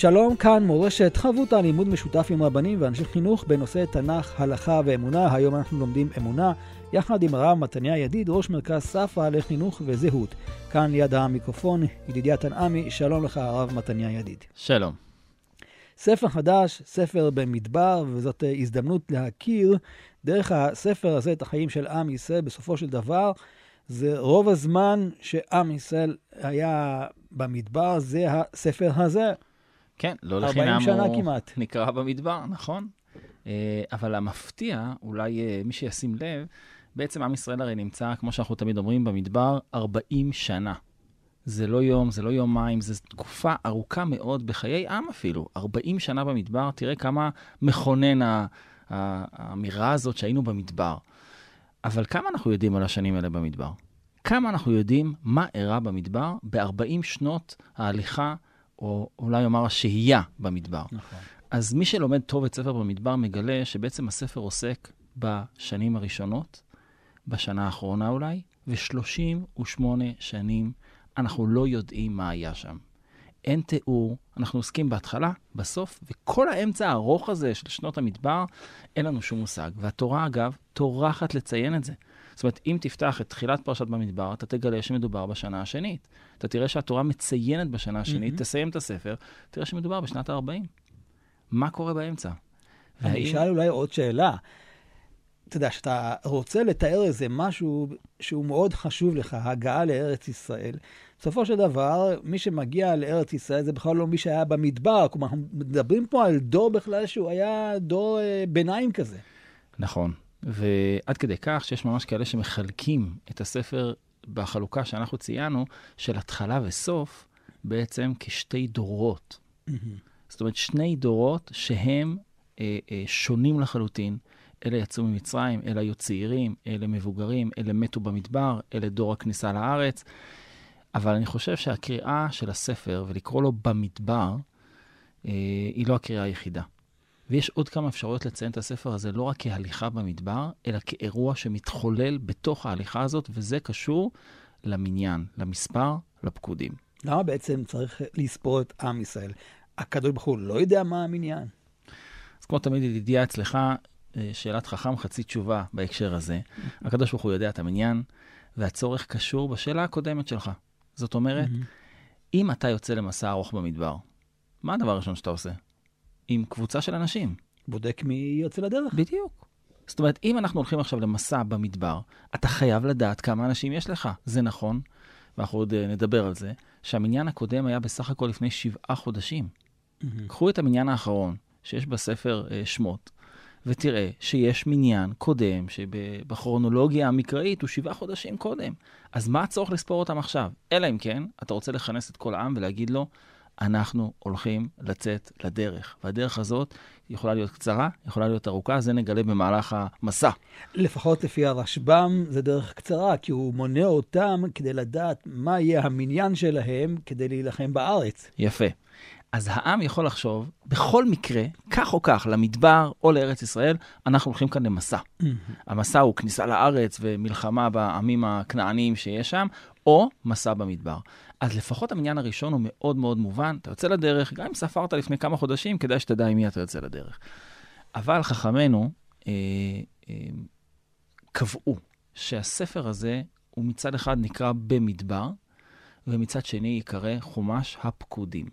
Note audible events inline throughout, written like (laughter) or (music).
שלום, כאן מורשת חברותה לימוד משותף עם רבנים ואנשי חינוך בנושא תנ"ך, הלכה ואמונה. היום אנחנו לומדים אמונה, יחד עם הרב מתניה ידיד, ראש מרכז ספרא לחינוך וזהות. כאן ליד המיקרופון, ידידיה תנעמי, שלום לך הרב מתניה ידיד. שלום. ספר חדש, ספר במדבר, וזאת הזדמנות להכיר דרך הספר הזה את החיים של עם ישראל. בסופו של דבר, זה רוב הזמן שעם ישראל היה במדבר, זה הספר הזה. כן, לא לחינם הוא כמעט. נקרא במדבר, נכון? אה, אבל המפתיע, אולי אה, מי שישים לב, בעצם עם ישראל הרי נמצא, כמו שאנחנו תמיד אומרים, במדבר 40 שנה. זה לא יום, זה לא יומיים, זו תקופה ארוכה מאוד בחיי עם אפילו. 40 שנה במדבר, תראה כמה מכונן האמירה הזאת שהיינו במדבר. אבל כמה אנחנו יודעים על השנים האלה במדבר? כמה אנחנו יודעים מה אירע במדבר ב-40 שנות ההליכה או אולי אומר השהייה במדבר. נכון. אז מי שלומד טוב את ספר במדבר מגלה שבעצם הספר עוסק בשנים הראשונות, בשנה האחרונה אולי, ו-38 שנים אנחנו לא יודעים מה היה שם. אין תיאור, אנחנו עוסקים בהתחלה, בסוף, וכל האמצע הארוך הזה של שנות המדבר, אין לנו שום מושג. והתורה, אגב, טורחת לציין את זה. זאת אומרת, אם תפתח את תחילת פרשת במדבר, אתה תגלה שמדובר בשנה השנית. אתה תראה שהתורה מציינת בשנה השנית, mm-hmm. תסיים את הספר, תראה שמדובר בשנת ה-40. מה קורה באמצע? אני והאם... אשאל אולי עוד שאלה. אתה יודע, כשאתה רוצה לתאר איזה משהו שהוא מאוד חשוב לך, הגעה לארץ ישראל, בסופו של דבר, מי שמגיע לארץ ישראל זה בכלל לא מי שהיה במדבר. כלומר, אנחנו מדברים פה על דור בכלל שהוא היה דור אה, ביניים כזה. נכון. ועד כדי כך שיש ממש כאלה שמחלקים את הספר בחלוקה שאנחנו ציינו, של התחלה וסוף, בעצם כשתי דורות. Mm-hmm. זאת אומרת, שני דורות שהם אה, אה, שונים לחלוטין. אלה יצאו ממצרים, אלה היו צעירים, אלה מבוגרים, אלה מתו במדבר, אלה דור הכניסה לארץ. אבל אני חושב שהקריאה של הספר, ולקרוא לו במדבר, אה, היא לא הקריאה היחידה. ויש עוד כמה אפשרויות לציין את הספר הזה לא רק כהליכה במדבר, אלא כאירוע שמתחולל בתוך ההליכה הזאת, וזה קשור למניין, למספר, לפקודים. למה בעצם צריך לספור את עם ישראל? הקדוש ברוך הוא לא יודע מה המניין? אז כמו תמיד, ידידיה, אצלך אה, שאלת חכם חצי תשובה בהקשר הזה. הקדוש ברוך הוא יודע את המניין, והצורך קשור בשאלה הקודמת שלך. זאת אומרת, אם אתה יוצא למסע ארוך במדבר, מה הדבר הראשון שאתה עושה? עם קבוצה של אנשים. בודק מי יוצא לדרך. בדיוק. זאת אומרת, אם אנחנו הולכים עכשיו למסע במדבר, אתה חייב לדעת כמה אנשים יש לך. זה נכון, ואנחנו עוד אה, נדבר על זה, שהמניין הקודם היה בסך הכל לפני שבעה חודשים. Mm-hmm. קחו את המניין האחרון, שיש בספר uh, שמות, ותראה שיש מניין קודם, שבכרונולוגיה המקראית הוא שבעה חודשים קודם. אז מה הצורך לספור אותם עכשיו? אלא אם כן, אתה רוצה לכנס את כל העם ולהגיד לו, אנחנו הולכים לצאת לדרך. והדרך הזאת יכולה להיות קצרה, יכולה להיות ארוכה, זה נגלה במהלך המסע. לפחות לפי הרשב"ם זה דרך קצרה, כי הוא מונה אותם כדי לדעת מה יהיה המניין שלהם כדי להילחם בארץ. יפה. אז העם יכול לחשוב, בכל מקרה, כך או כך, למדבר או לארץ ישראל, אנחנו הולכים כאן למסע. Mm-hmm. המסע הוא כניסה לארץ ומלחמה בעמים הכנעניים שיש שם, או מסע במדבר. אז לפחות המניין הראשון הוא מאוד מאוד מובן, אתה יוצא לדרך, גם אם ספרת לפני כמה חודשים, כדאי שתדע עם מי אתה יוצא לדרך. אבל חכמינו אה, אה, קבעו שהספר הזה הוא מצד אחד נקרא במדבר, ומצד שני ייקרא חומש הפקודים.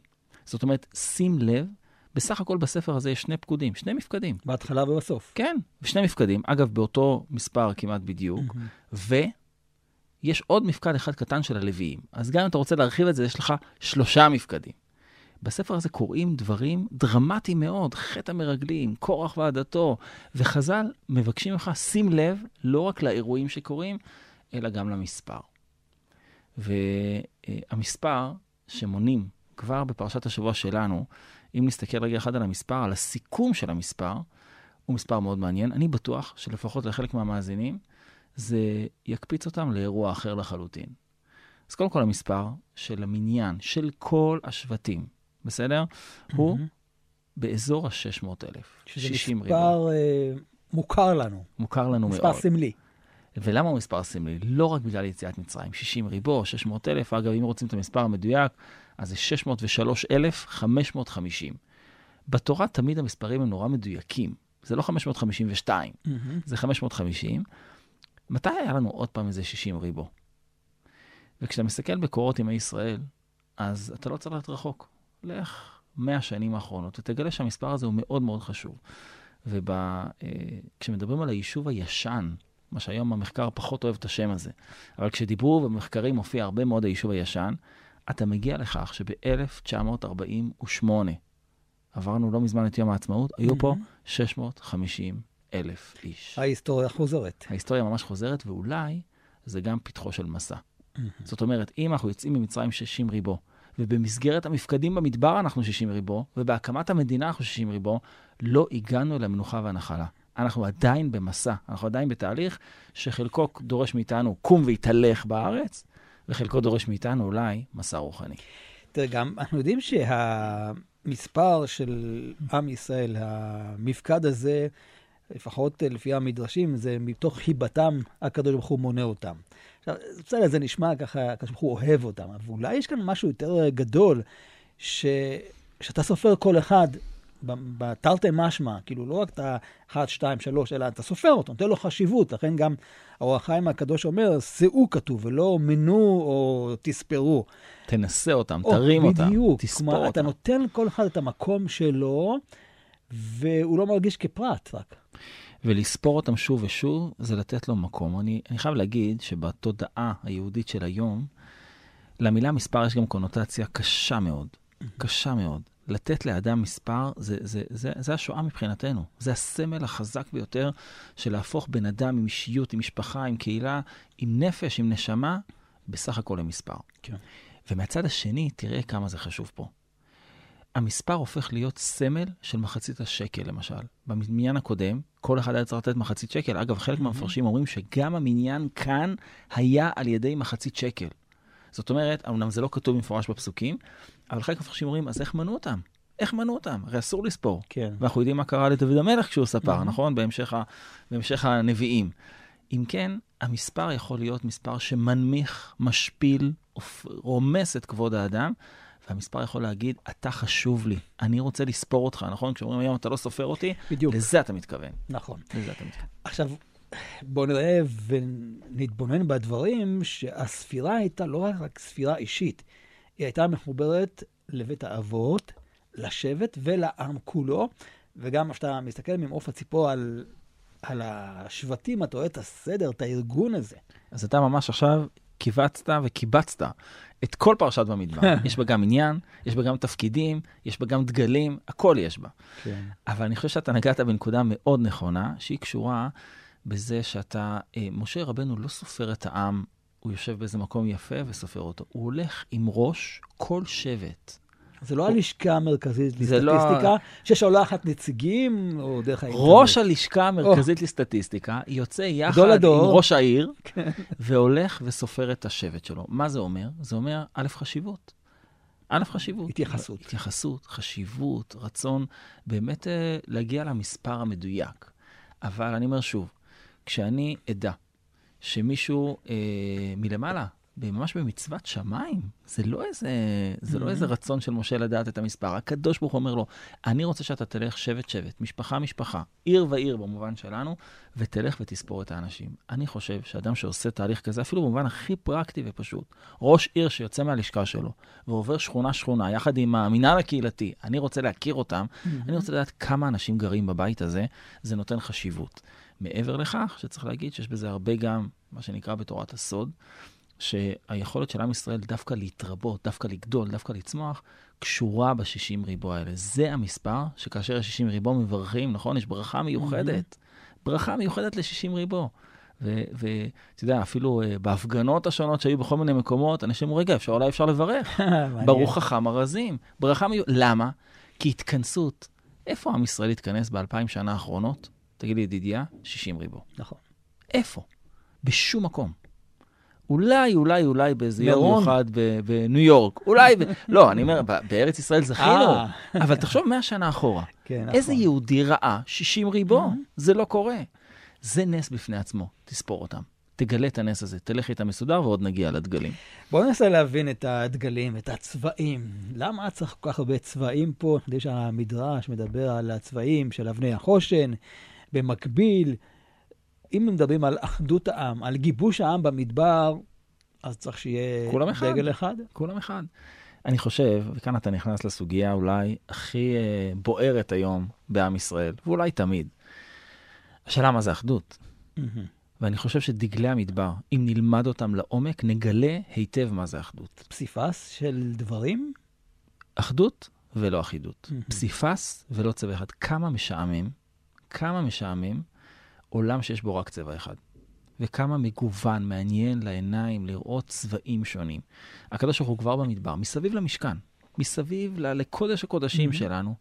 זאת אומרת, שים לב, בסך הכל בספר הזה יש שני פקודים, שני מפקדים. בהתחלה ובסוף. כן, שני מפקדים. אגב, באותו מספר כמעט בדיוק. Mm-hmm. ויש עוד מפקד אחד קטן של הלוויים. אז גם אם אתה רוצה להרחיב את זה, יש לך שלושה מפקדים. בספר הזה קוראים דברים דרמטיים מאוד, חטא המרגלים, קורח ועדתו, וחז"ל מבקשים ממך, שים לב לא רק לאירועים שקורים, אלא גם למספר. והמספר שמונים כבר בפרשת השבוע שלנו, אם נסתכל רגע אחד על המספר, על הסיכום של המספר, הוא מספר מאוד מעניין. אני בטוח שלפחות לחלק מהמאזינים, זה יקפיץ אותם לאירוע אחר לחלוטין. אז קודם כל המספר של המניין של כל השבטים, בסדר? הוא באזור ה-600,000. שזה 60 מספר אה, מוכר לנו, מוכר לנו מספר מאוד. סמלי. ולמה הוא מספר סמלי? לא רק בגלל יציאת מצרים, 60 ריבו, 600 אלף, אגב, אם רוצים את המספר המדויק, אז זה 603,550. בתורה תמיד המספרים הם נורא מדויקים. זה לא 552, זה 550. מתי היה לנו עוד פעם איזה 60 ריבו? וכשאתה מסתכל בקורות ימי ישראל, אז אתה לא צריך ללכת רחוק. לך 100 שנים האחרונות, ותגלה שהמספר הזה הוא מאוד מאוד חשוב. וכשמדברים על היישוב הישן, מה שהיום המחקר פחות אוהב את השם הזה, אבל כשדיברו במחקרים מופיע הרבה מאוד היישוב הישן, אתה מגיע לכך שב-1948, עברנו לא מזמן את יום העצמאות, היו פה 650 אלף איש. ההיסטוריה חוזרת. ההיסטוריה ממש חוזרת, ואולי זה גם פתחו של מסע. זאת אומרת, אם אנחנו יוצאים ממצרים 60 ריבו, ובמסגרת המפקדים במדבר אנחנו 60 ריבו, ובהקמת המדינה אנחנו 60 ריבו, לא הגענו אל המנוחה והנחלה. אנחנו עדיין במסע, אנחנו עדיין בתהליך שחלקו דורש מאיתנו קום והתהלך בארץ, וחלקו דורש מאיתנו אולי מסע רוחני. תראה, גם אנחנו יודעים שהמספר של עם ישראל, המפקד הזה, לפחות לפי המדרשים, זה מתוך חיבתם הקדוש ברוך הוא מונה אותם. עכשיו, בסדר, זה נשמע ככה, הקדוש ברוך הוא אוהב אותם, אבל אולי יש כאן משהו יותר גדול, ש... שאתה סופר כל אחד בתרתי משמע, כאילו לא רק את ה-1, 2, 3, אלא אתה סופר אותו, נותן לו חשיבות. לכן גם האור החיים הקדוש אומר, שאו כתוב, ולא מנו או תספרו. תנסה אותם, או, תרים אותם, בדיוק. תספור כלומר, אתה אותם. נותן לכל אחד את המקום שלו, והוא לא מרגיש כפרט רק. ולספור אותם שוב ושוב, זה לתת לו מקום. אני, אני חייב להגיד שבתודעה היהודית של היום, למילה מספר יש גם קונוטציה קשה מאוד. קשה מאוד. לתת לאדם מספר, זה, זה, זה, זה השואה מבחינתנו. זה הסמל החזק ביותר של להפוך בן אדם עם אישיות, עם משפחה, עם קהילה, עם נפש, עם נשמה, בסך הכל למספר. כן. ומהצד השני, תראה כמה זה חשוב פה. המספר הופך להיות סמל של מחצית השקל, למשל. במניין הקודם, כל אחד היה צריך לתת מחצית שקל. אגב, חלק מהמפרשים אומרים שגם המניין כאן היה על ידי מחצית שקל. זאת אומרת, אמנם זה לא כתוב במפורש בפסוקים, אבל חלק מהמפרשים אומרים, אז איך מנו אותם? איך מנו אותם? הרי אסור לספור. כן. ואנחנו יודעים מה קרה לדוד המלך כשהוא ספר, Mhm. נכון? בהמשך, ה, בהמשך הנביאים. אם כן, המספר יכול להיות מספר שמנמיך, משפיל, רומס את כבוד האדם, והמספר יכול להגיד, אתה חשוב לי, אני רוצה לספור אותך, נכון? כשאומרים היום אתה לא סופר אותי, בדיוק. לזה אתה מתכוון. נכון. לזה אתה מתכוון. עכשיו, בואו נראה ונתבונן בדברים שהספירה הייתה לא רק ספירה אישית, היא הייתה מחוברת לבית האבות, לשבט ולעם כולו, וגם כשאתה מסתכל ממעוף הציפור על, על השבטים, אתה רואה את הסדר, את הארגון הזה. אז אתה ממש עכשיו קיבצת וקיבצת את כל פרשת במדבר. (laughs) יש בה גם עניין, יש בה גם תפקידים, יש בה גם דגלים, הכל יש בה. כן. אבל אני חושב שאתה נגעת בנקודה מאוד נכונה, שהיא קשורה בזה שאתה, אה, משה רבנו לא סופר את העם, הוא יושב באיזה מקום יפה וסופר אותו. הוא הולך עם ראש כל שבט. זה לא הלשכה המרכזית לא- לסטטיסטיקה, ששולחת נציגים, או דרך האינטרנט. ראש הלשכה המרכזית לסטטיסטיקה יוצא יחד עם. ראש העיר, (laughs) והולך וסופר את השבט שלו. מה זה אומר? זה אומר, א', חשיבות. א', חשיבות. התייחסות. התייחסות, חשיבות, רצון באמת אה, להגיע למספר המדויק. אבל אני אומר שוב, כשאני אדע שמישהו אה, מלמעלה, ממש במצוות שמיים, זה לא איזה, זה לא איזה רצון של משה לדעת את המספר. הקדוש ברוך הוא אומר לו, אני רוצה שאתה תלך שבט-שבט, משפחה-משפחה, עיר ועיר במובן שלנו, ותלך ותספור את האנשים. אני חושב שאדם שעושה תהליך כזה, אפילו במובן הכי פרקטי ופשוט, ראש עיר שיוצא מהלשכה שלו ועובר שכונה-שכונה יחד עם המינהל הקהילתי, אני רוצה להכיר אותם, אני רוצה לדעת כמה אנשים גרים בבית הזה, זה נותן חשיבות. מעבר לכך, שצריך להגיד שיש בזה הרבה גם, מה שנקרא בתורת הסוד, שהיכולת של עם ישראל דווקא להתרבות, דווקא לגדול, דווקא לצמוח, קשורה ב-60 ריבו האלה. זה המספר שכאשר יש 60 ריבו מברכים, נכון? יש ברכה מיוחדת. ברכה מיוחדת ל-60 ריבו. ואתה יודע, אפילו uh, בהפגנות השונות שהיו בכל מיני מקומות, אנשים אמרו, רגע, אפשר, אולי אפשר לברך. (laughs) ברוך חכם ארזים. ברכה מיוחדת. למה? כי התכנסות, איפה עם ישראל התכנס באלפיים שנה האחרונות? תגיד לי, ידידיה, 60 ריבו. נכון. איפה? בשום מקום. אולי, אולי, אולי באיזה יום. מיוחד בניו יורק. אולי, ב... (laughs) לא, אני אומר, בארץ ישראל זכינו, אה. (laughs) אבל תחשוב 100 שנה אחורה. כן, נכון. איזה יהודי ראה 60 ריבו? זה לא קורה. זה נס בפני עצמו, תספור אותם. תגלה את הנס הזה, תלך איתם מסודר ועוד נגיע לדגלים. בואו ננסה להבין את הדגלים, את הצבעים. למה צריך כל כך הרבה צבעים פה? אנחנו יודעים שהמדרש מדבר על הצבעים של אבני החושן. במקביל, אם מדברים על אחדות העם, על גיבוש העם במדבר, אז צריך שיהיה כולם אחד. דגל אחד. כולם אחד. אני חושב, וכאן אתה נכנס לסוגיה אולי הכי אה, בוערת היום בעם ישראל, ואולי תמיד. השאלה מה זה אחדות. ואני חושב שדגלי המדבר, אם נלמד אותם לעומק, נגלה היטב מה זה אחדות. פסיפס של דברים? אחדות ולא אחידות. מהמם. פסיפס ולא צבע אחד. כמה משעמם, כמה משעמם עולם שיש בו רק צבע אחד. וכמה מגוון, מעניין לעיניים לראות צבעים שונים. הקדוש ברוך הוא כבר במדבר, מסביב למשכן, מסביב ל- לקודש הקודשים מהמם. שלנו,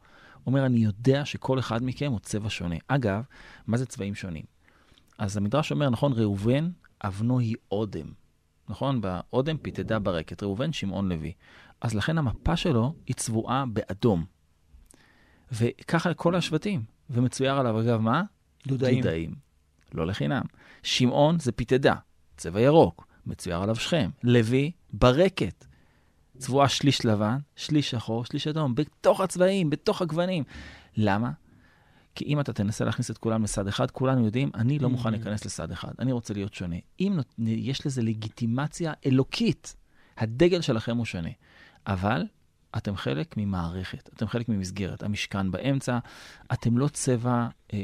אומר, אני יודע שכל אחד מכם הוא צבע שונה. אגב, מה זה צבעים שונים? אז המדרש אומר, נכון, ראובן, אבנו היא אודם. נכון? באודם פיתדה ברקת. ראובן, שמעון לוי. אז לכן המפה שלו היא צבועה באדום. וככה כל השבטים. ומצויר עליו, אגב, מה? דודאים. דודאים. לא לחינם. שמעון זה פיתדה, צבע ירוק, מצויר עליו שכם. לוי, ברקת. צבועה שליש לבן, שליש שחור, שליש אדום, בתוך הצבעים, בתוך הגוונים. למה? כי אם אתה תנסה להכניס את כולם לסד אחד, כולנו יודעים, אני לא מוכן Mhm. להיכנס לסד אחד, אני רוצה להיות שונה. אם יש לזה לגיטימציה אלוקית, הדגל שלכם הוא שונה. אבל אתם חלק ממערכת, אתם חלק ממסגרת. המשכן באמצע, אתם לא צבע אה, אה,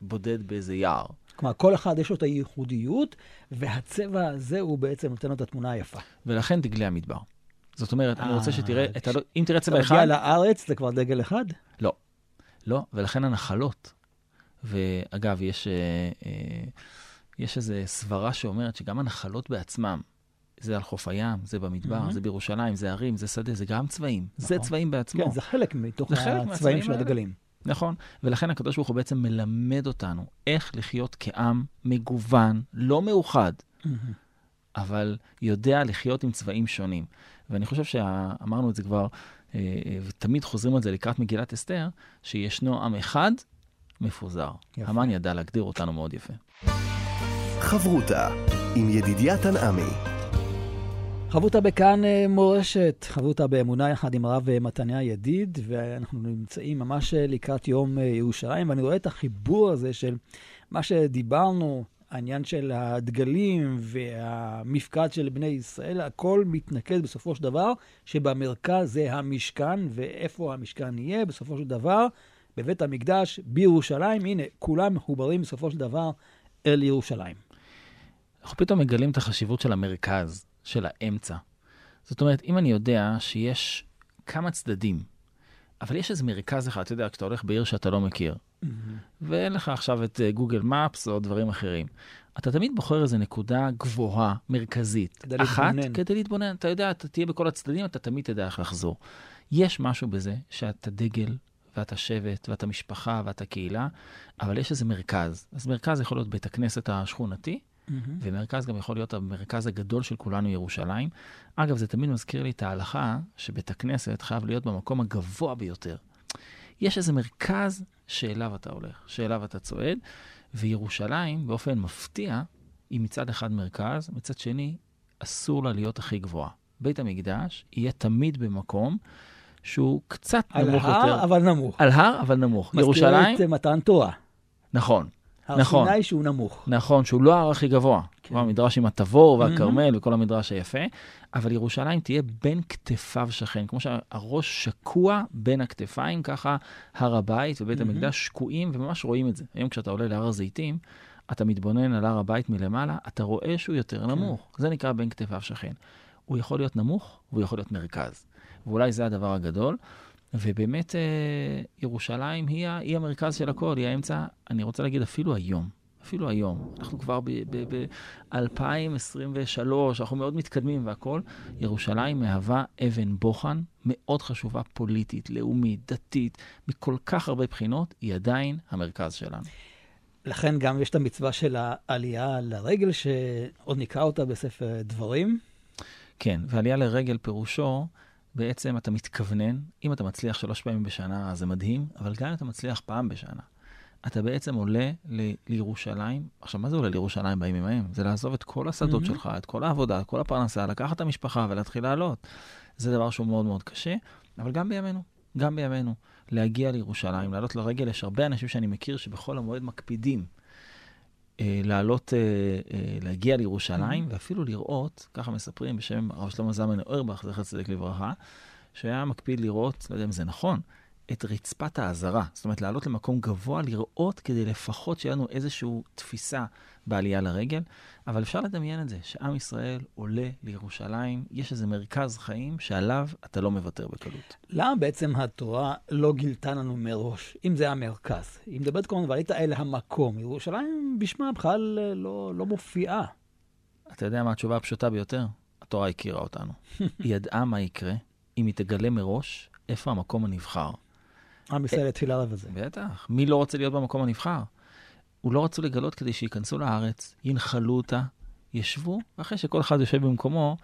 בודד באיזה יער. כלומר, כל אחד יש לו את הייחודיות, והצבע הזה הוא בעצם נותן לו את התמונה היפה. ולכן דגלי המדבר. זאת אומרת, אני אה, רוצה שתראה, את הלא- אם תראה אתה צבע מגיע אחד, לארץ, זה כבר דגל אחד? לא. לא, ולכן הנחלות. ואגב, יש, אה, אה, יש איזו סברה שאומרת שגם הנחלות בעצמם, זה על חוף הים, זה במדבר, מהמם. זה בירושלים, זה ערים, זה שדה, זה גם צבעים. זה נכון. צבעים בעצמו. כן, זה חלק מתוך זה חלק הצבעים של. הדגלים. נכון, ולכן הקדוש ברוך הוא בעצם מלמד אותנו איך לחיות כעם מגוון, לא מאוחד, אבל יודע לחיות עם צבעים שונים. ואני חושב שאמרנו את זה כבר, אה, אה, ותמיד חוזרים על זה לקראת מגילת אסתר, שישנו עם אחד מפוזר. יפה. המן ידע להגדיר אותנו מאוד יפה. חברותה עם ידידיה תנעמי. חברותה בכאן אה, מורשת, חברותה באמונה יחד עם הרב אה, מתניה ידיד, ואנחנו נמצאים ממש אה, לקראת יום ירושלים, ואני רואה את החיבור הזה של מה שדיברנו, העניין של הדגלים והמפקד של בני ישראל, הכל מתנקז בסופו של דבר, שבמרכז זה המשכן, ואיפה המשכן יהיה בסופו של דבר, בבית המקדש בירושלים. הנה, כולם מחוברים בסופו של דבר אל ירושלים. אנחנו פתאום מגלים את החשיבות של המרכז, של האמצע. זאת אומרת, אם אני יודע שיש כמה צדדים, אבל יש איזה מרכז אחד, אתה יודע, כשאתה הולך בעיר שאתה לא מכיר, ואין לך עכשיו את אה, גוגל מפס או דברים אחרים, אתה תמיד בוחר איזו נקודה גבוהה, מרכזית. כדי אחת, להתבונן. כדי להתבונן. אתה יודע, אתה תהיה בכל הצדדים, אתה תמיד תדע איך לחזור. יש משהו בזה שאתה דגל, ואתה שבט, ואתה משפחה, ואתה קהילה, אבל יש איזה מרכז. אז מרכז יכול להיות בית הכנסת השכונתי, ומרכז גם יכול להיות המרכז הגדול של כולנו, ירושלים. אגב, זה תמיד מזכיר לי את ההלכה שבית הכנסת חייב להיות במקום הגבוה ביותר. יש איזה מרכז שאליו אתה הולך, שאליו אתה צועד, וירושלים, באופן מפתיע, היא מצד אחד מרכז, מצד שני, אסור לה להיות הכי גבוהה. בית המקדש יהיה תמיד במקום שהוא קצת על נמוך הר, יותר. אבל נמוך. על הר, אבל נמוך. מזכיר ירושלים, את אה, מתן תורה. נכון. הר נכון. סיני שהוא נמוך. נכון, שהוא לא ההר הכי גבוה. כן. כמו המדרש עם התבור והכרמל וכל המדרש היפה, אבל ירושלים תהיה בין כתפיו שכן. כמו שהראש שקוע בין הכתפיים, ככה הר הבית ובית מהמם. המקדש שקועים, וממש רואים את זה. היום כשאתה עולה להר הזיתים, אתה מתבונן על הר הבית מלמעלה, אתה רואה שהוא יותר נמוך. זה נקרא בין כתפיו שכן. הוא יכול להיות נמוך, והוא יכול להיות מרכז. ואולי זה הדבר הגדול. ובאמת, אה, ירושלים היא, היא המרכז של הכל, היא האמצע, אני רוצה להגיד אפילו היום. אפילו היום, אנחנו כבר ב-2023, אנחנו מאוד מתקדמים והכול, ירושלים מהווה אבן בוחן מאוד חשובה פוליטית, לאומית, דתית, מכל כך הרבה בחינות, היא עדיין המרכז שלנו. לכן גם יש את המצווה של העלייה לרגל, שעוד נקרא אותה בספר דברים. כן, ועלייה לרגל פירושו, בעצם אתה מתכוונן, אם אתה מצליח שלוש פעמים בשנה, אז זה מדהים, אבל גם אם אתה מצליח פעם בשנה, אתה בעצם עולה ל- לירושלים. עכשיו, מה זה עולה לירושלים בימים ההם? זה לעזוב את כל השדות mm-hmm. שלך, את כל העבודה, את כל הפרנסה, לקחת את המשפחה ולהתחיל לעלות. זה דבר שהוא מאוד מאוד קשה, אבל גם בימינו, גם בימינו, להגיע לירושלים, לעלות לרגל, יש הרבה אנשים שאני מכיר שבחול המועד מקפידים לעלות, אה, אה, להגיע לירושלים, mm-hmm. ואפילו לראות, ככה מספרים בשם הרב שלמה זלמן אוירבך, זכר צדיק לברכה, שהיה מקפיד לראות, לא יודע אם זה נכון, את רצפת האזהרה. זאת אומרת, לעלות למקום גבוה, לראות כדי לפחות שיהיה לנו איזושהי תפיסה בעלייה לרגל. אבל אפשר לדמיין את זה, שעם ישראל עולה לירושלים, יש איזה מרכז חיים שעליו אתה לא מוותר בקלות. למה בעצם התורה לא גילתה לנו מראש, אם זה המרכז? היא מדברת כמובן, ועלית אל המקום. ירושלים בשמה בכלל לא, לא מופיעה. אתה יודע מה התשובה הפשוטה ביותר? התורה הכירה אותנו. (laughs) היא ידעה מה יקרה אם היא תגלה מראש איפה המקום הנבחר. עם ישראל התחיל עליו הזה. בטח. מי לא רוצה להיות במקום הנבחר? הוא לא רצו לגלות כדי שייכנסו לארץ, ינחלו אותה, ישבו, ואחרי שכל אחד יושב במקומו,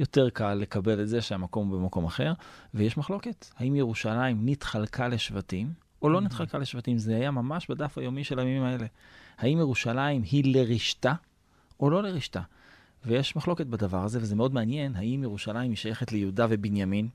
יותר קל לקבל את זה שהמקום הוא במקום אחר. ויש מחלוקת, האם ירושלים נתחלקה לשבטים, או לא נתחלקה לשבטים. זה היה ממש בדף היומי של הימים האלה. האם ירושלים היא לרשתה, או לא לרשתה? ויש מחלוקת בדבר הזה, וזה מאוד מעניין, האם ירושלים היא שייכת ליהודה ובנימין,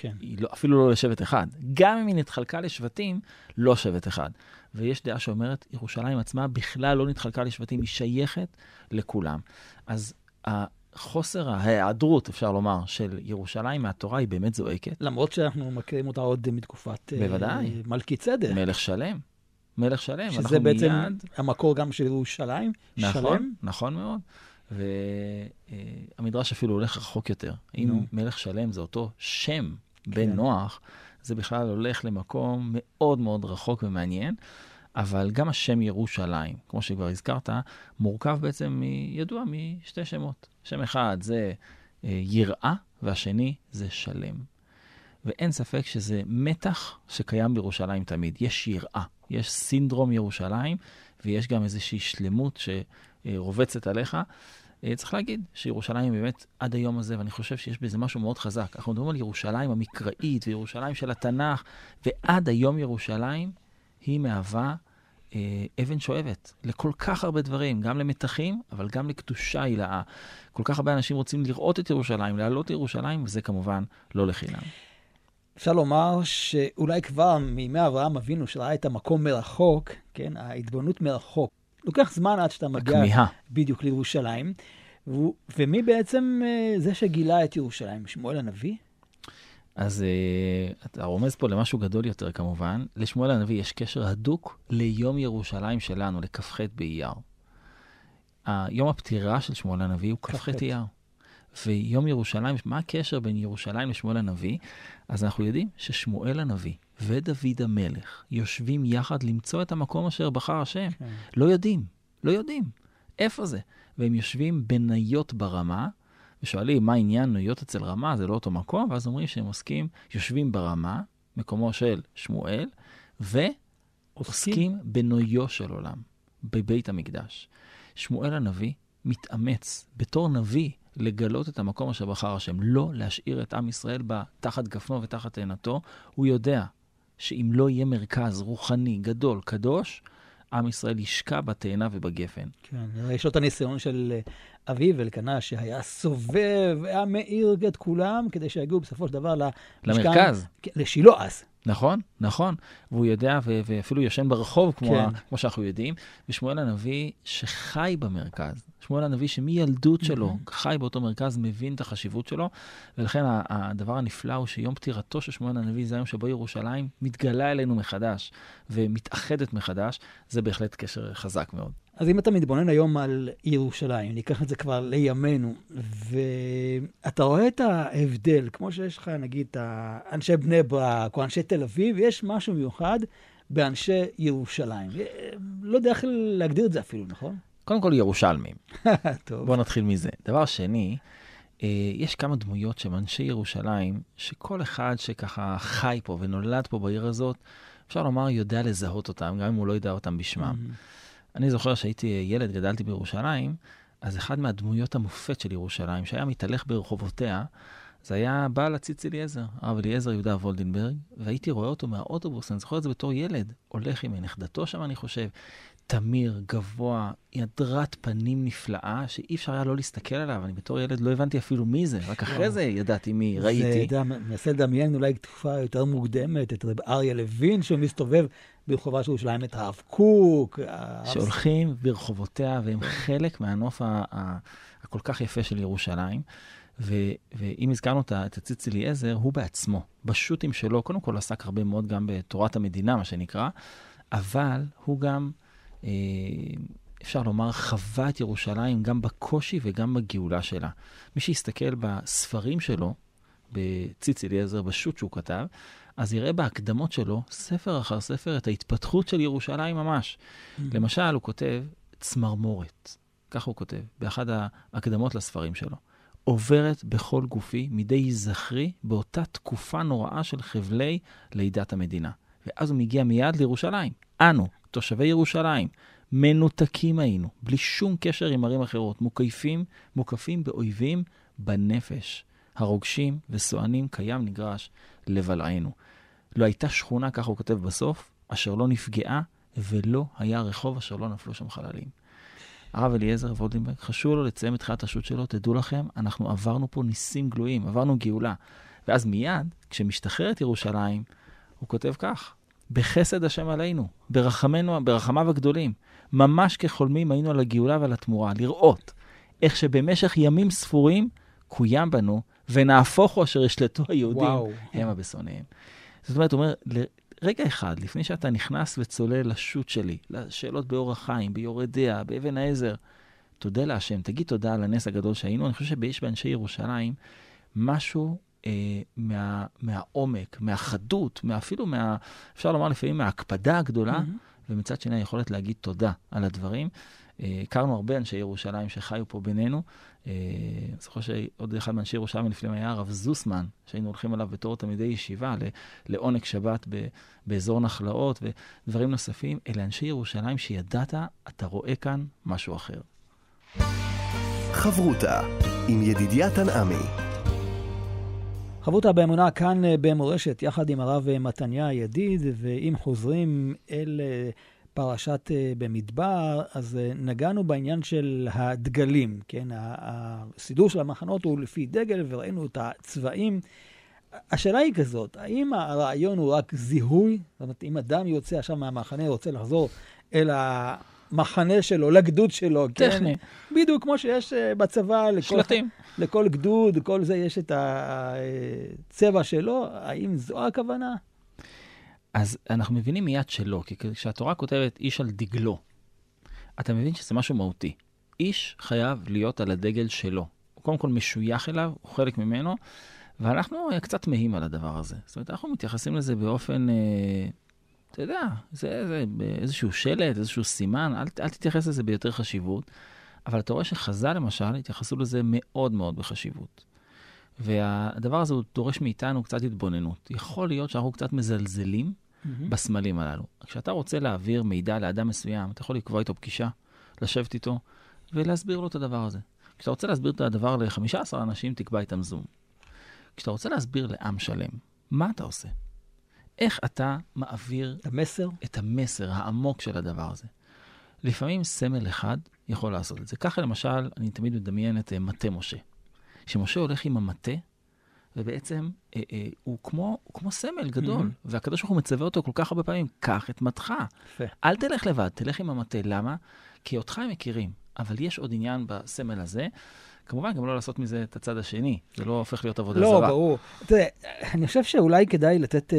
כן. היא לא, אפילו לא לשבט אחד. גם אם היא נתחלקה לשבטים, לא שבט אחד. ויש דעה שאומרת, ירושלים עצמה בכלל לא נתחלקה לשבטים, היא שייכת לכולם. אז החוסר, ההיעדרות, אפשר לומר, של ירושלים מהתורה היא באמת זועקת. למרות שאנחנו מכירים אותה עוד מתקופת בוודאי. uh, מלכי צדק. מלך שלם. מלך שלם. שזה בעצם מיד... המקור גם של ירושלים. נכון, שלם. נכון מאוד. והמדרש אפילו הולך רחוק יותר. אם. מלך שלם זה אותו שם כן. בן נוח, זה בכלל הולך למקום מאוד מאוד רחוק ומעניין. אבל גם השם ירושלים, כמו שכבר הזכרת, מורכב בעצם, מ- ידוע משתי שמות. שם אחד זה אה, יראה, והשני זה שלם. ואין ספק שזה מתח שקיים בירושלים תמיד. יש יראה, יש סינדרום ירושלים, ויש גם איזושהי שלמות שרובצת עליך. אה, צריך להגיד שירושלים באמת עד היום הזה, ואני חושב שיש בזה משהו מאוד חזק. אנחנו מדברים על ירושלים המקראית וירושלים של התנ"ך, ועד היום ירושלים היא מהווה אה, אבן שואבת לכל כך הרבה דברים, גם למתחים, אבל גם לקדושה הילאה. כל כך הרבה אנשים רוצים לראות את ירושלים, לעלות לירושלים, וזה כמובן לא לחינם. אפשר לומר שאולי כבר מימי אברהם אבינו, שראה את המקום מרחוק, כן, ההתבוננות מרחוק, לוקח זמן עד שאתה מגיע הכמיהה. בדיוק לירושלים. ו- ומי בעצם אה, זה שגילה את ירושלים? שמואל הנביא? אז uh, אתה רומז פה למשהו גדול יותר כמובן. לשמואל הנביא יש קשר הדוק ליום ירושלים שלנו, לכ"ח באייר. יום הפטירה של שמואל הנביא הוא כ"ח כ"ח. אייר. ויום ירושלים, מה הקשר בין ירושלים לשמואל הנביא? אז אנחנו יודעים ששמואל הנביא ודוד המלך יושבים יחד למצוא את המקום אשר בחר השם. כן. לא יודעים, לא יודעים. איפה זה? והם יושבים בניות ברמה, ושואלים מה עניין ניות אצל רמה, זה לא אותו מקום, ואז אומרים שהם עוסקים, יושבים ברמה, מקומו של שמואל, ועוסקים בנויו של עולם, בבית המקדש. שמואל הנביא מתאמץ בתור נביא לגלות את המקום אשר בחר השם, לא להשאיר את עם ישראל תחת גפנו ותחת תאנתו. הוא יודע שאם לא יהיה מרכז רוחני, גדול, קדוש, עם ישראל ישקע בתאנה ובגפן. כן, יש לו את הניסיון של אה, אביו אלקנה, שהיה סובב, היה מאיר את כולם, כדי שיגיעו בסופו של דבר למשכן- למרכז. כן, לשילה אז. נכון, נכון. והוא יודע, ו- ואפילו ישן ברחוב, כמו, כן. ה- כמו שאנחנו יודעים. ושמואל הנביא שחי במרכז, שמואל הנביא שמילדות שלו חי באותו מרכז, מבין את החשיבות שלו, ולכן ה- הדבר הנפלא הוא שיום פטירתו של שמואל הנביא זה היום שבו ירושלים מתגלה אלינו מחדש ומתאחדת מחדש, זה בהחלט קשר חזק מאוד. אז אם אתה מתבונן היום על ירושלים, ניקח את זה כבר לימינו, ואתה רואה את ההבדל, כמו שיש לך, נגיד, אנשי בני ברק או אנשי תל אביב, יש משהו מיוחד באנשי ירושלים. לא יודע איך להגדיר את זה אפילו, נכון? קודם כל ירושלמים. (laughs) טוב. בואו נתחיל מזה. דבר שני, אה, יש כמה דמויות שהם אנשי ירושלים, שכל אחד שככה חי פה ונולד פה בעיר הזאת, אפשר לומר, יודע לזהות אותם, גם אם הוא לא יודע אותם בשמם. אני זוכר שהייתי ילד, גדלתי בירושלים, אז אחד מהדמויות המופת של ירושלים, שהיה מתהלך ברחובותיה, זה היה בעל הציץ אליעזר, הרב אליעזר יהודה וולדינברג, והייתי רואה אותו מהאוטובוס, אני זוכר את זה בתור ילד, הולך עם נכדתו שם, אני חושב, תמיר, גבוה, הדרת פנים נפלאה, שאי אפשר היה לא להסתכל עליו. אני בתור ילד לא הבנתי אפילו מי זה, רק אחרי וואו. זה ידעתי מי, זה, ראיתי. אתה יודע, מנסה לדמיין אולי תקופה יותר מוקדמת, את רב אריה לוין שמסתובב ברחובה של ירושלים, את הרב קוק. שהולכים ברחובותיה, והם חלק מהנוף הכל כך יפה של ירושלים. ו- ואם הזכרנו את הציץ אליעזר, הוא בעצמו, בשו"תים שלו, קודם כל עסק הרבה מאוד גם בתורת המדינה, מה שנקרא, אבל הוא גם, אה, אפשר לומר, חווה את ירושלים גם בקושי וגם בגאולה שלה. מי שיסתכל בספרים שלו, בציץ אליעזר, בשו"ת שהוא כתב, אז יראה בהקדמות שלו, ספר אחר ספר, את ההתפתחות של ירושלים ממש. למשל, הוא כותב צמרמורת, ככה הוא כותב, באחד ההקדמות לספרים שלו. עוברת בכל גופי מדי זכרי באותה תקופה נוראה של חבלי לידת המדינה. ואז הוא מגיע מיד לירושלים. אנו, תושבי ירושלים, מנותקים היינו, בלי שום קשר עם ערים אחרות, מוקפים, מוקפים באויבים בנפש. הרוגשים וסוענים קיים נגרש לבלענו. לא הייתה שכונה, ככה הוא כותב בסוף, אשר לא נפגעה, ולא היה רחוב אשר לא נפלו שם חללים. הרב אליעזר וולדינברג, חשוב לו לציין בתחילת השו"ת שלו, תדעו לכם, אנחנו עברנו פה ניסים גלויים, עברנו גאולה. ואז מיד, כשמשתחררת ירושלים, הוא כותב כך, בחסד השם עלינו, ברחמנו, ברחמיו הגדולים, ממש כחולמים היינו על הגאולה ועל התמורה, לראות איך שבמשך ימים ספורים קוים בנו, ונהפוכו אשר ישלטו היהודים, וואו. המה בשונאיהם. זאת אומרת, הוא אומר, רגע אחד, לפני שאתה נכנס וצולל לשו"ת שלי, לשאלות באורח חיים, ביורדיה, באבן העזר, תודה להשם, תגיד תודה על הנס הגדול שהיינו. אני חושב שיש באנשי ירושלים משהו אה, מה, מהעומק, מהחדות, אפילו מה, אפשר לומר לפעמים מההקפדה הגדולה, ומצד שני היכולת להגיד תודה על הדברים. אה, הכרנו הרבה אנשי ירושלים שחיו פה בינינו. אה, אני זוכר שעוד אחד מאנשי ירושלים לפעמים היה הרב זוסמן, שהיינו הולכים אליו בתור תלמידי ישיבה ל- לעונג שבת ב- באזור נחלאות ודברים נוספים. אלה אנשי ירושלים שידעת, אתה רואה כאן משהו אחר. חברותה עם ידידיה תנעמי. חברותה באמונה כאן אה, במורשת, יחד עם הרב אה, מתניה ידיד, ואם חוזרים אל אה, פרשת אה, במדבר, אז אה, נגענו בעניין של הדגלים, כן? הסידור של המחנות הוא לפי דגל, וראינו את הצבעים. השאלה היא כזאת, האם הרעיון הוא רק זיהוי? זאת אומרת, אם אדם יוצא עכשיו מהמחנה, רוצה לחזור אל המחנה שלו, לגדוד שלו, כן? טכני, בדיוק כמו שיש אה, בצבא, לכל, שלטים. לכל גדוד, כל זה יש את הצבע שלו, האם זו הכוונה? אז אנחנו מבינים מיד שלא, כי כשהתורה כותבת איש על דגלו, אתה מבין שזה משהו מהותי. איש חייב להיות על הדגל שלו. הוא קודם כל משוייך אליו, הוא חלק ממנו, ואנחנו אה, קצת מהים על הדבר הזה. זאת אומרת, אנחנו מתייחסים לזה באופן, אה, אתה יודע, זה, זה איזשהו שלט, איזשהו סימן, אל, אל תתייחס לזה ביותר חשיבות. אבל אתה רואה שחז"ל למשל התייחסו לזה מאוד מאוד בחשיבות. והדבר הזה הוא דורש מאיתנו קצת התבוננות. יכול להיות שאנחנו קצת מזלזלים בסמלים הללו. כשאתה רוצה להעביר מידע לאדם מסוים, אתה יכול לקבוע איתו פגישה, לשבת איתו ולהסביר לו את הדבר הזה. כשאתה רוצה להסביר את הדבר ל-15 אנשים, תקבע איתם זום. כשאתה רוצה להסביר לעם שלם, מה אתה עושה? איך אתה מעביר המסר? את המסר העמוק של הדבר הזה? לפעמים סמל אחד יכול לעשות את זה. ככה למשל, אני תמיד מדמיין את uh, מטה משה. שמשה הולך עם המטה, ובעצם אה, אה, הוא, כמו, הוא כמו סמל גדול, Mhm. והקדוש ברוך הוא מצווה אותו כל כך הרבה פעמים, קח את מטך. אל תלך לבד, תלך עם המטה. למה? כי אותך הם מכירים, אבל יש עוד עניין בסמל הזה. כמובן, גם לא לעשות מזה את הצד השני, זה לא הופך להיות עבודה לא, זרה. ברור. תראה, אני חושב שאולי כדאי לתת אה,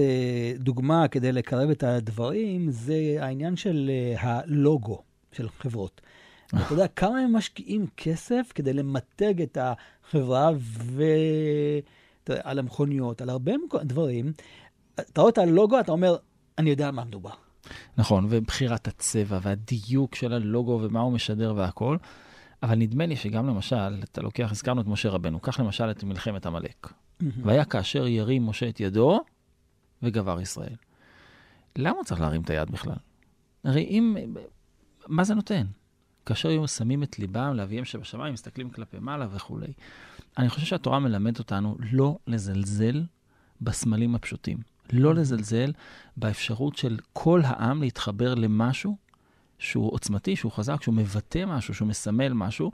דוגמה כדי לקרב את הדברים, זה העניין של אה, הלוגו של חברות. אתה יודע, כמה הם משקיעים כסף כדי למתג את החברה ועל המכוניות, על הרבה דברים. אתה רואה את הלוגו, אתה אומר, אני יודע על מה מדובר. נכון, ובחירת הצבע והדיוק של הלוגו ומה הוא משדר והכל. אבל נדמה לי שגם למשל, אתה לוקח, הזכרנו את משה רבנו, קח למשל את מלחמת עמלק. והיה כאשר ירים משה את ידו וגבר ישראל. למה הוא צריך להרים את היד בכלל? הרי אם, מה זה נותן? כאשר היו שמים את ליבם לאביהם שבשמיים, מסתכלים כלפי מעלה וכולי. אני חושב שהתורה מלמדת אותנו לא לזלזל בסמלים הפשוטים. לא לזלזל באפשרות של כל העם להתחבר למשהו שהוא עוצמתי, שהוא חזק, שהוא מבטא משהו, שהוא מסמל משהו.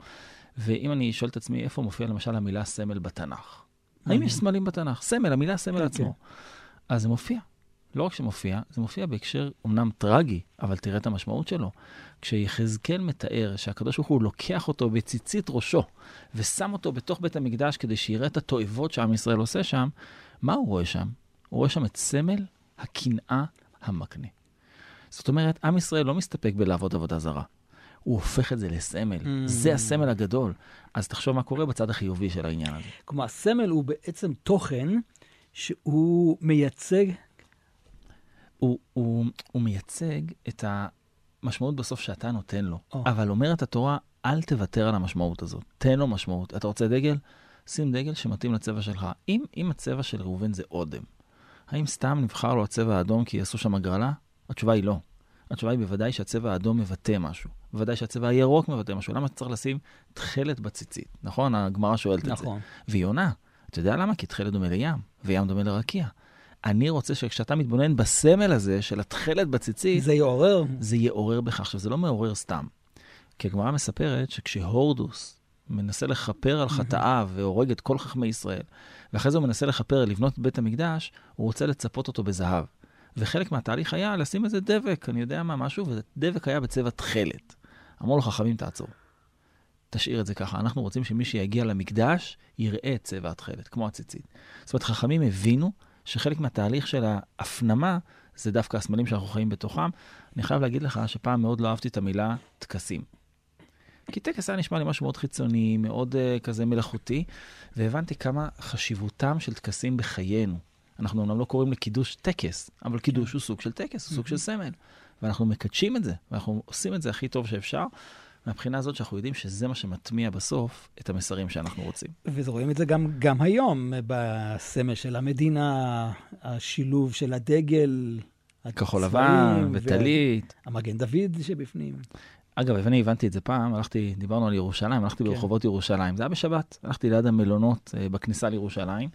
ואם אני שואל את עצמי, איפה מופיע למשל המילה סמל בתנ"ך? האם יש סמלים בתנ"ך? סמל, המילה סמל כן, עצמו. אז זה מופיע. לא רק שמופיע, זה מופיע בהקשר אומנם טרגי, אבל תראה את המשמעות שלו. כשיחזקאל מתאר שהקדוש ברוך הוא לוקח אותו בציצית ראשו ושם אותו בתוך בית המקדש כדי שיראה את התועבות שעם ישראל עושה שם, מה הוא רואה שם? הוא רואה שם את סמל הקנאה המקנה. זאת אומרת, עם ישראל לא מסתפק בלעבוד עבודה זרה. הוא הופך את זה לסמל. Mm. זה הסמל הגדול. אז תחשוב מה קורה בצד החיובי של העניין הזה. כלומר, סמל הוא בעצם תוכן שהוא מייצג... הוא, הוא, הוא מייצג את המשמעות בסוף שאתה נותן לו. או. אבל אומרת התורה, אל תוותר על המשמעות הזאת. תן לו משמעות. אתה רוצה דגל? שים דגל שמתאים לצבע שלך. אם, אם הצבע של ראובן זה אודם, האם סתם נבחר לו הצבע האדום כי יעשו שם הגרלה? התשובה היא לא. התשובה היא בוודאי שהצבע האדום מבטא משהו. בוודאי שהצבע הירוק מבטא משהו. למה צריך לשים תכלת בציצית? נכון? הגמרא שואלת את זה. נכון. והיא עונה. אתה יודע למה? כי תכלת דומה לים, וים דומה לרקיע. אני רוצה שכשאתה מתבונן בסמל הזה של התכלת בציצית, זה יעורר. זה יעורר בך. עכשיו, זה לא מעורר סתם. כי הגמרא מספרת שכשהורדוס מנסה לכפר על חטאיו והורג את כל חכמי ישראל, ואחרי זה הוא מנסה לכפר, לבנות בית המקדש, הוא רוצה לצפות אותו בזהב. וחלק מהתהליך היה לשים איזה דבק, אני יודע מה, משהו, ודבק היה בצבע תכלת. אמרו לו חכמים, תעצור. תשאיר את זה ככה. אנחנו רוצים שמי שיגיע למקדש יראה את צבע התכלת, כמו הציצית. זאת אומרת, חכמים הבינו שחלק מהתהליך של ההפנמה זה דווקא הסמלים שאנחנו חיים בתוכם. אני חייב להגיד לך שפעם מאוד לא אהבתי את המילה טקסים. כי טקס היה נשמע לי משהו מאוד חיצוני, מאוד uh, כזה מלאכותי, והבנתי כמה חשיבותם של טקסים בחיינו. אנחנו אומנם לא קוראים לקידוש טקס, אבל קידוש הוא סוג של טקס, הוא סוג של סמל. ואנחנו מקדשים את זה, ואנחנו עושים את זה הכי טוב שאפשר, מהבחינה הזאת שאנחנו יודעים שזה מה שמטמיע בסוף את המסרים שאנחנו רוצים. ורואים את זה גם, גם היום, בסמל של המדינה, השילוב של הדגל, כחול לבן וטלית. המגן דוד שבפנים. אגב, אני הבנתי את זה פעם, הלכתי, דיברנו על ירושלים, הלכתי כן. ברחובות ירושלים. זה היה בשבת, הלכתי ליד המלונות אה, בכניסה לירושלים,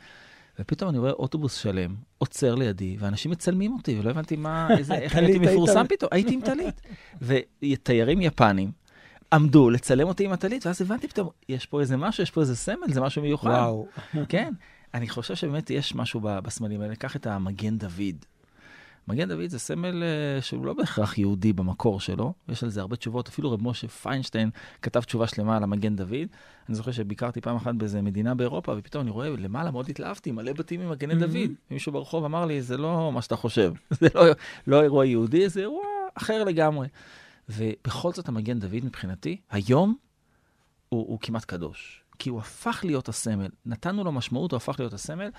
ופתאום אני רואה אוטובוס שלם עוצר לידי, ואנשים מצלמים אותי, ולא הבנתי מה, איזה, איך (laughs) הייתי היית- מפורסם פתאום, הייתי עם טלית. (laughs) ותיירים יפנים עמדו לצלם אותי עם הטלית, ואז הבנתי פתאום, יש פה איזה משהו, יש פה איזה סמל, זה משהו מיוחד. וואו. (laughs) כן, אני חושב שבאמת יש משהו בסמלים האלה. קח את המגן דוד. מגן דוד זה סמל אה, שהוא לא בהכרח יהודי במקור שלו, יש על זה הרבה תשובות, אפילו רב משה פיינשטיין כתב תשובה שלמה על המגן דוד. אני זוכר שביקרתי פעם אחת באיזה מדינה באירופה, ופתאום אני רואה למעלה מאוד התלהבתי, מלא בתים עם מגני דוד. ומישהו ברחוב אמר לי, זה לא מה שאתה חושב, (laughs) זה לא, לא אירוע יהודי, זה אירוע אחר לגמרי. ובכל זאת המגן דוד מבחינתי, היום הוא, הוא כמעט קדוש. כי הוא הפך להיות הסמל, נתנו לו משמעות, הוא הפך להיות הסמל,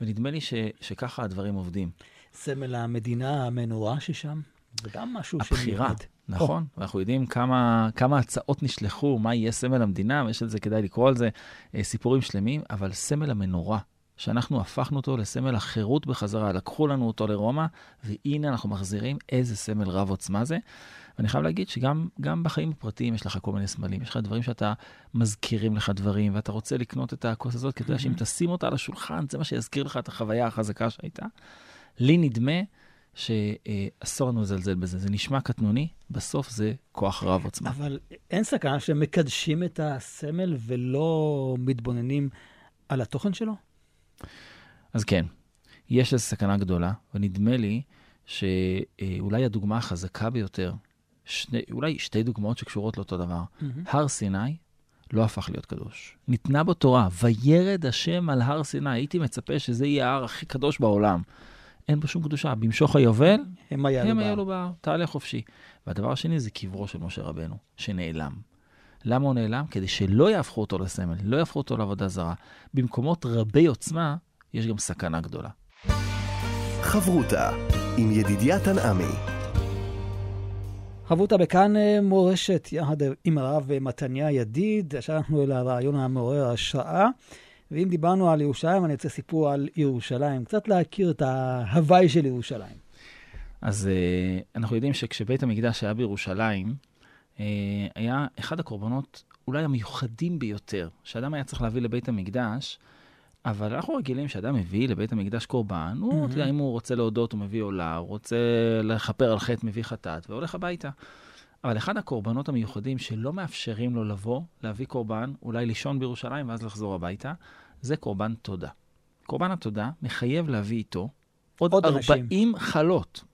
ונדמה לי ש, שככה הדברים עובדים. סמל המדינה, המנורה ששם, זה גם משהו הבחירה, שמיוחד. נכון? ואנחנו יודעים כמה, כמה הצעות נשלחו, מה יהיה סמל המדינה, ויש על זה, כדאי לקרוא על זה אה, סיפורים שלמים, אבל סמל המנורה, שאנחנו הפכנו אותו לסמל החירות בחזרה, לקחו לנו אותו לרומא, והנה אנחנו מחזירים איזה סמל רב עוצמה זה. ואני חייב להגיד שגם גם בחיים הפרטיים יש לך כל מיני סמלים, יש לך דברים שאתה מזכירים לך דברים, ואתה רוצה לקנות את הכוס הזאת, כי אתה יודע שאם תשים אותה על השולחן, זה מה שיזכיר לך את החוויה החזקה שהייתה. לי נדמה שאסור לנו לזלזל בזה, זה נשמע קטנוני, בסוף זה כוח רב עוצמה. אבל אין סכנה שמקדשים את הסמל ולא מתבוננים על התוכן שלו? אז כן, יש לזה סכנה גדולה, ונדמה לי שאולי הדוגמה החזקה ביותר, שני, אולי שתי דוגמאות שקשורות לאותו דבר. הר סיני לא הפך להיות קדוש. ניתנה בו תורה, וירד השם על הר סיני. הייתי מצפה שזה יהיה ההר הכי קדוש בעולם. אין בו שום קדושה. במשוך היובל, הם היה בהר. לו בהר, תעלה חופשי. והדבר השני זה קברו של משה רבנו, שנעלם. למה הוא נעלם? כדי שלא יהפכו אותו לסמל, לא יהפכו אותו לעבודה זרה. במקומות רבי עוצמה, יש גם סכנה גדולה. חברותה עם ידידיה תנעמי. חברותה בכאן אה, מורשת, יחד עם הרב מתניה ידיד. עכשיו אנחנו אל הרעיון המעורר השראה. ואם דיברנו על ירושלים, אני רוצה סיפור על ירושלים. קצת להכיר את ההוואי של ירושלים. אז uh, אנחנו יודעים שכשבית המקדש היה בירושלים, היה אחד הקורבנות אולי המיוחדים ביותר, שאדם היה צריך להביא לבית המקדש, אבל אנחנו רגילים שאדם מביא לבית המקדש קורבן, mm-hmm. הוא, אתה יודע, אם הוא רוצה להודות, הוא מביא עולה, הוא רוצה לכפר על חטא, מביא חטאת, והולך הביתה. אבל אחד הקורבנות המיוחדים שלא מאפשרים לו לבוא, להביא קורבן, אולי לישון בירושלים ואז לחזור הביתה, זה קורבן תודה. קורבן התודה מחייב להביא איתו עוד, עוד 40 אנשים. חלות.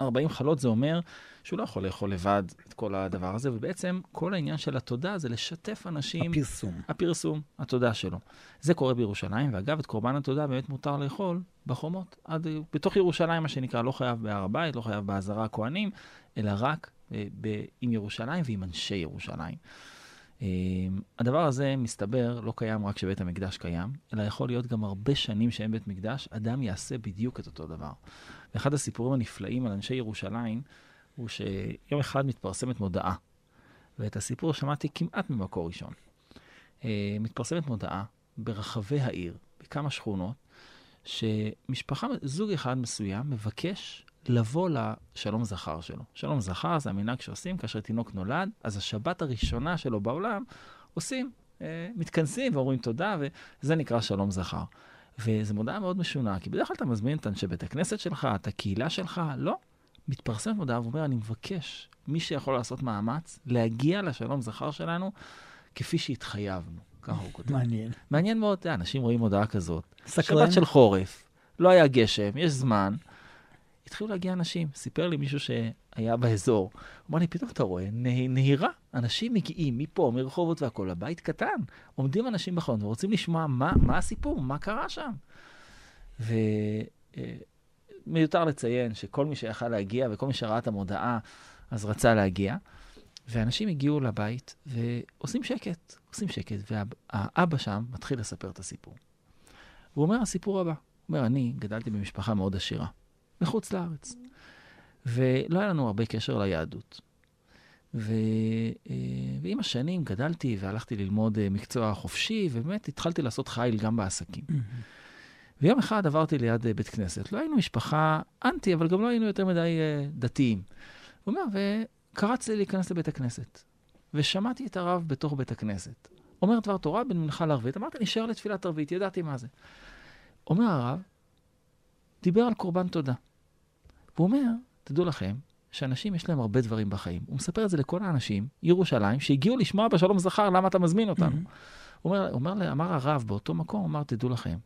40 חלות זה אומר שהוא לא יכול לאכול לבד את כל הדבר הזה, ובעצם כל העניין של התודה זה לשתף אנשים... הפרסום. הפרסום, התודה שלו. זה קורה בירושלים, ואגב, את קורבן התודה באמת מותר לאכול בחומות, עד, בתוך ירושלים, מה שנקרא, לא חייב בהר הבית, לא חייב בעזרה הכוהנים, אלא רק אה, ב, עם ירושלים ועם אנשי ירושלים. אה, הדבר הזה, מסתבר, לא קיים רק כשבית המקדש קיים, אלא יכול להיות גם הרבה שנים שאין בית מקדש, אדם יעשה בדיוק את אותו דבר. ואחד הסיפורים הנפלאים על אנשי ירושלים, הוא שיום אחד מתפרסמת מודעה, ואת הסיפור שמעתי כמעט ממקור ראשון. אה, מתפרסמת מודעה ברחבי העיר, בכמה שכונות, שמשפחה, זוג אחד מסוים, מבקש לבוא לשלום זכר שלו. שלום זכר זה המנהג שעושים כאשר תינוק נולד, אז השבת הראשונה שלו בעולם עושים, אה, מתכנסים ואומרים תודה, וזה נקרא שלום זכר. וזו מודעה מאוד משונה, כי בדרך כלל אתה מזמין את אנשי בית הכנסת שלך, את הקהילה שלך, לא. מתפרסמת מודעה ואומר, אני מבקש, מי שיכול לעשות מאמץ, להגיע לשלום זכר שלנו כפי שהתחייבנו. ככה הוא כותב. מעניין. מעניין מאוד, אנשים רואים מודעה כזאת. סקרן. שבת של חורף, לא היה גשם, יש זמן. התחילו להגיע אנשים. סיפר לי מישהו שהיה באזור. הוא אמר לי, פתאום אתה רואה נה, נהירה. אנשים מגיעים מפה, מרחובות והכול, הבית קטן. עומדים אנשים בחלון ורוצים לשמוע מה, מה הסיפור, מה קרה שם. ומיותר אה, לציין שכל מי שיכל להגיע וכל מי שראה את המודעה, אז רצה להגיע. ואנשים הגיעו לבית ועושים שקט, עושים שקט, והאבא שם מתחיל לספר את הסיפור. הוא אומר, הסיפור הבא. הוא אומר, אני גדלתי במשפחה מאוד עשירה. מחוץ לארץ. ולא היה לנו הרבה קשר ליהדות. ו... אה, ועם השנים גדלתי והלכתי ללמוד אה, מקצוע חופשי, ובאמת התחלתי לעשות חיל גם בעסקים. ויום אחד עברתי ליד אה, בית כנסת. לא היינו משפחה אנטי, אבל גם לא היינו יותר מדי דתיים. הוא אומר, וקרץ לי להיכנס לבית הכנסת. ושמעתי את הרב בתוך בית הכנסת. אומר דבר תורה בין מנחה לערבית. אמרתי, נשאר לתפילת ערבית, ידעתי מה זה. אומר הרב, דיבר על קורבן תודה. והוא אומר, תדעו לכם, שאנשים יש להם הרבה דברים בחיים. הוא מספר את זה לכל האנשים, ירושלים, שהגיעו לשמוע בשלום זכר, למה אתה מזמין אותנו? Mm-hmm. הוא אומר, אומר, אמר הרב באותו מקום, הוא אמר, תדעו לכם,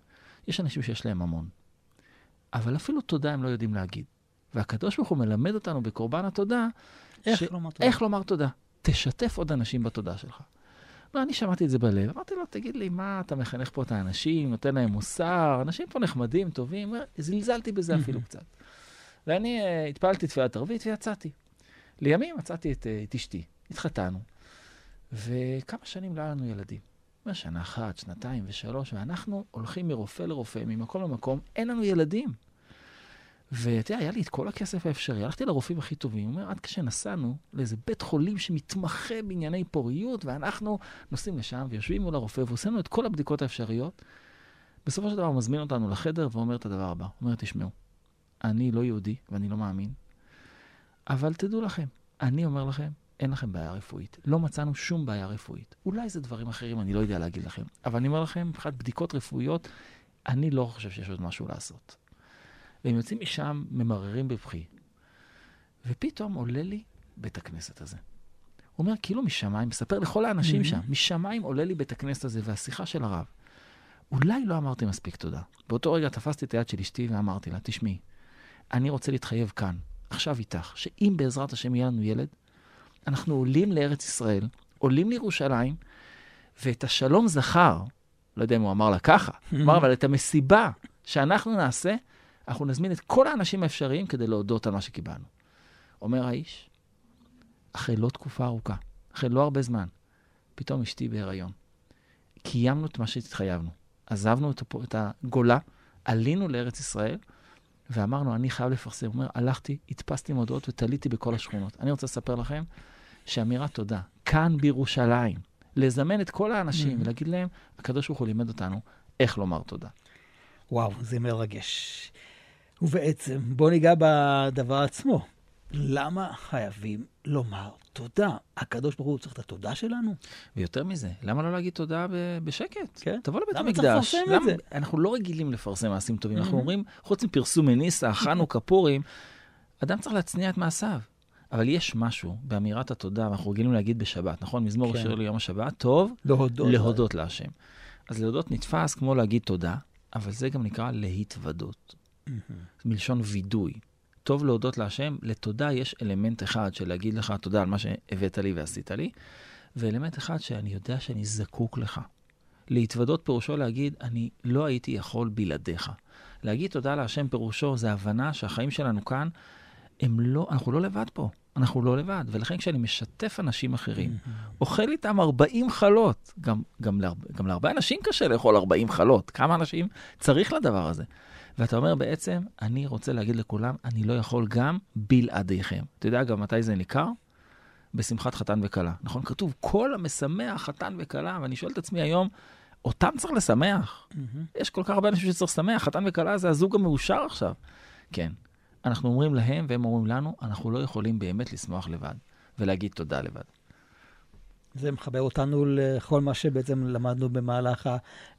יש אנשים שיש להם המון, אבל אפילו תודה הם לא יודעים להגיד. והקדוש ברוך הוא מלמד אותנו בקורבן התודה, איך, ש... לומר, תודה. איך לומר תודה. תשתף עוד אנשים בתודה שלך. לא, אני שמעתי את זה בלב, אמרתי לו, תגיד לי, מה אתה מחנך פה את האנשים, נותן להם מוסר, אנשים פה נחמדים, טובים, זלזלתי בזה אפילו קצת. ואני uh, התפללתי תפילת ערבית ויצאתי. לימים מצאתי את, uh, את אשתי, התחתנו, וכמה שנים לא היה לנו ילדים. שנה אחת, שנתיים ושלוש, ואנחנו הולכים מרופא לרופא, ממקום למקום, אין לנו ילדים. ואתה יודע, היה לי את כל הכסף האפשרי, הלכתי לרופאים הכי טובים, הוא אומר, עד כשנסענו לאיזה בית חולים שמתמחה בענייני פוריות, ואנחנו נוסעים לשם ויושבים מול הרופא ועושים לנו את כל הבדיקות האפשריות, בסופו של דבר הוא מזמין אותנו לחדר ואומר את הדבר הבא, הוא אומר, תשמעו, אני לא יהודי ואני לא מאמין, אבל תדעו לכם, אני אומר לכם, אין לכם בעיה רפואית. לא מצאנו שום בעיה רפואית. אולי זה דברים אחרים, אני לא יודע להגיד לכם. אבל אני אומר לכם, מבחינת בדיקות רפואיות, אני לא חושב שיש עוד משהו לעשות. והם יוצאים משם ממררים בבכי. ופתאום עולה לי בית הכנסת הזה. הוא אומר, כאילו משמיים, מספר לכל האנשים. שם, משמיים עולה לי בית הכנסת הזה והשיחה של הרב. אולי לא אמרתי מספיק תודה. באותו רגע תפסתי את היד של אשתי ואמרתי לה, תשמעי, אני רוצה להתחייב כאן, עכשיו איתך, שאם בעזרת השם יהיה לנו ילד, אנחנו עולים לארץ ישראל, עולים לירושלים, ואת השלום זכר, לא יודע אם הוא אמר לה ככה, (laughs) אמר, אבל את המסיבה שאנחנו נעשה, אנחנו נזמין את כל האנשים האפשריים כדי להודות על מה שקיבלנו. אומר האיש, אחרי לא תקופה ארוכה, אחרי לא הרבה זמן, פתאום אשתי בהיריון. קיימנו את מה שהתחייבנו. עזבנו את הגולה, עלינו לארץ ישראל, ואמרנו, אני חייב לפרסם. הוא אומר, הלכתי, הדפסתי מודעות ותליתי בכל השכונות. אני רוצה לספר לכם שאמירת תודה, כאן בירושלים, לזמן את כל האנשים ולהגיד להם, הקדוש ברוך הוא לימד אותנו איך לומר תודה. וואו, זה מרגש. ובעצם, בוא ניגע בדבר עצמו. למה חייבים לומר תודה? הקדוש ברוך הוא צריך את התודה שלנו? ויותר מזה, למה לא להגיד תודה ב- בשקט? כן. תבוא לבית למה צריך המקדש. לפרסם את זה? אנחנו לא רגילים לפרסם מעשים טובים, אנחנו Mhm. אומרים, חוץ מפרסום מניסה, חנוכה, (laughs) פורים, אדם צריך להצניע את מעשיו. אבל יש משהו באמירת התודה, ואנחנו רגילים להגיד בשבת, נכון? מזמור כן. השיר ליום השבת, טוב להודות. להודות להשם. אז להודות נתפס כמו להגיד תודה, אבל זה גם נקרא להתוודות. מלשון וידוי. טוב להודות להשם, לתודה יש אלמנט אחד של להגיד לך תודה על מה שהבאת לי ועשית לי, ואלמנט אחד שאני יודע שאני זקוק לך. להתוודות פירושו להגיד, אני לא הייתי יכול בלעדיך. להגיד תודה להשם פירושו זה הבנה שהחיים שלנו כאן, הם לא, אנחנו לא לבד פה, אנחנו לא לבד. ולכן כשאני משתף אנשים אחרים, אוכל איתם 40 חלות, גם, גם, להרבה, גם להרבה אנשים קשה לאכול 40 חלות, כמה אנשים צריך לדבר הזה? ואתה אומר בעצם, אני רוצה להגיד לכולם, אני לא יכול גם בלעדיכם. אתה יודע גם מתי זה ניכר? בשמחת חתן וכלה. נכון? כתוב, כל המשמח חתן וכלה, ואני שואל את עצמי היום, אותם צריך לשמח. יש כל כך הרבה אנשים שצריך לשמח, חתן וכלה זה הזוג המאושר עכשיו. כן. אנחנו אומרים להם, והם אומרים לנו, אנחנו לא יכולים באמת לשמוח לבד, ולהגיד תודה לבד. זה מחבר אותנו לכל מה שבעצם למדנו במהלך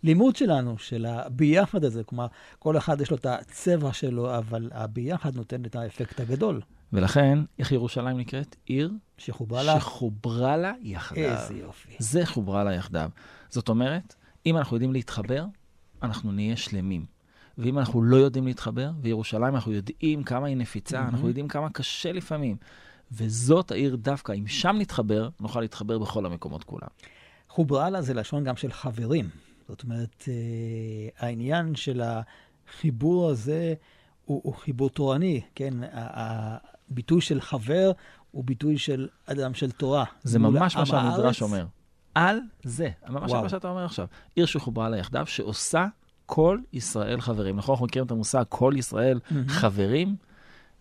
הלימוד שלנו, של הביחד הזה. כלומר, כל אחד יש לו את הצבע שלו, אבל הביחד נותן את האפקט הגדול. ולכן, איך ירושלים נקראת? עיר שחוברה לה, שחוברה לה יחדיו. איזה יופי. זה חוברה לה יחדיו. זאת אומרת, אם אנחנו יודעים להתחבר, אנחנו נהיה שלמים. ואם אנחנו לא יודעים להתחבר, וירושלים אנחנו יודעים כמה היא נפיצה, Mhm. אנחנו יודעים כמה קשה לפעמים. וזאת העיר דווקא, אם שם נתחבר, נוכל להתחבר בכל המקומות כולם. חוברה לה זה לשון גם של חברים. זאת אומרת, אה, העניין של החיבור הזה הוא, הוא חיבור תורני, כן? הביטוי של חבר הוא ביטוי של אדם של תורה. זה ממש מה שהמדרש. אומר. על זה, ממש. מה שאתה אומר עכשיו. עיר שחוברה לה יחדיו, שעושה כל ישראל חברים. נכון, אנחנו מכירים את המושג כל ישראל. חברים?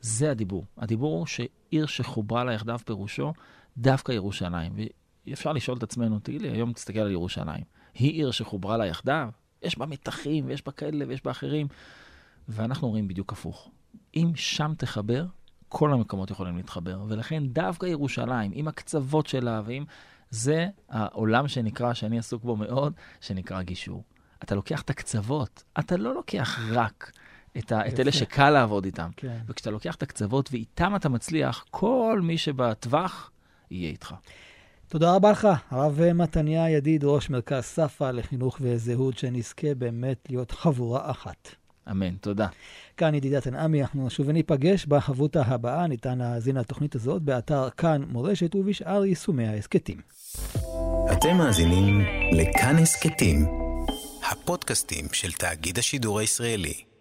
זה הדיבור. הדיבור הוא שעיר שחוברה לה יחדיו פירושו דווקא ירושלים. ואפשר לשאול את עצמנו, תגיד לי, היום תסתכל על ירושלים. היא עיר שחוברה לה יחדיו? יש בה מתחים, ויש בה כאלה, ויש בה אחרים. ואנחנו אומרים בדיוק הפוך. אם שם תחבר, כל המקומות יכולים להתחבר. ולכן דווקא ירושלים, עם הקצוות שלה, ועם... זה העולם שנקרא, שאני עסוק בו מאוד, שנקרא גישור. אתה לוקח את הקצוות, אתה לא לוקח רק את, ה... את אלה. שקל לעבוד איתם. כן. וכשאתה לוקח את הקצוות ואיתם אתה מצליח, כל מי שבטווח יהיה איתך. תודה רבה לך, הרב מתניה ידיד, ראש מרכז ספא לחינוך וזהות, שנזכה באמת להיות חבורה אחת. אמן, תודה. כאן ידידת תנעמי, אנחנו נשוב וניפגש בחבותה הבאה. ניתן להאזין לתוכנית הזאת באתר כאן מורשת ובשאר יישומי ההסכתים. אתם מאזינים לכאן הסכתים, הפודקאסטים של תאגיד השידור הישראלי.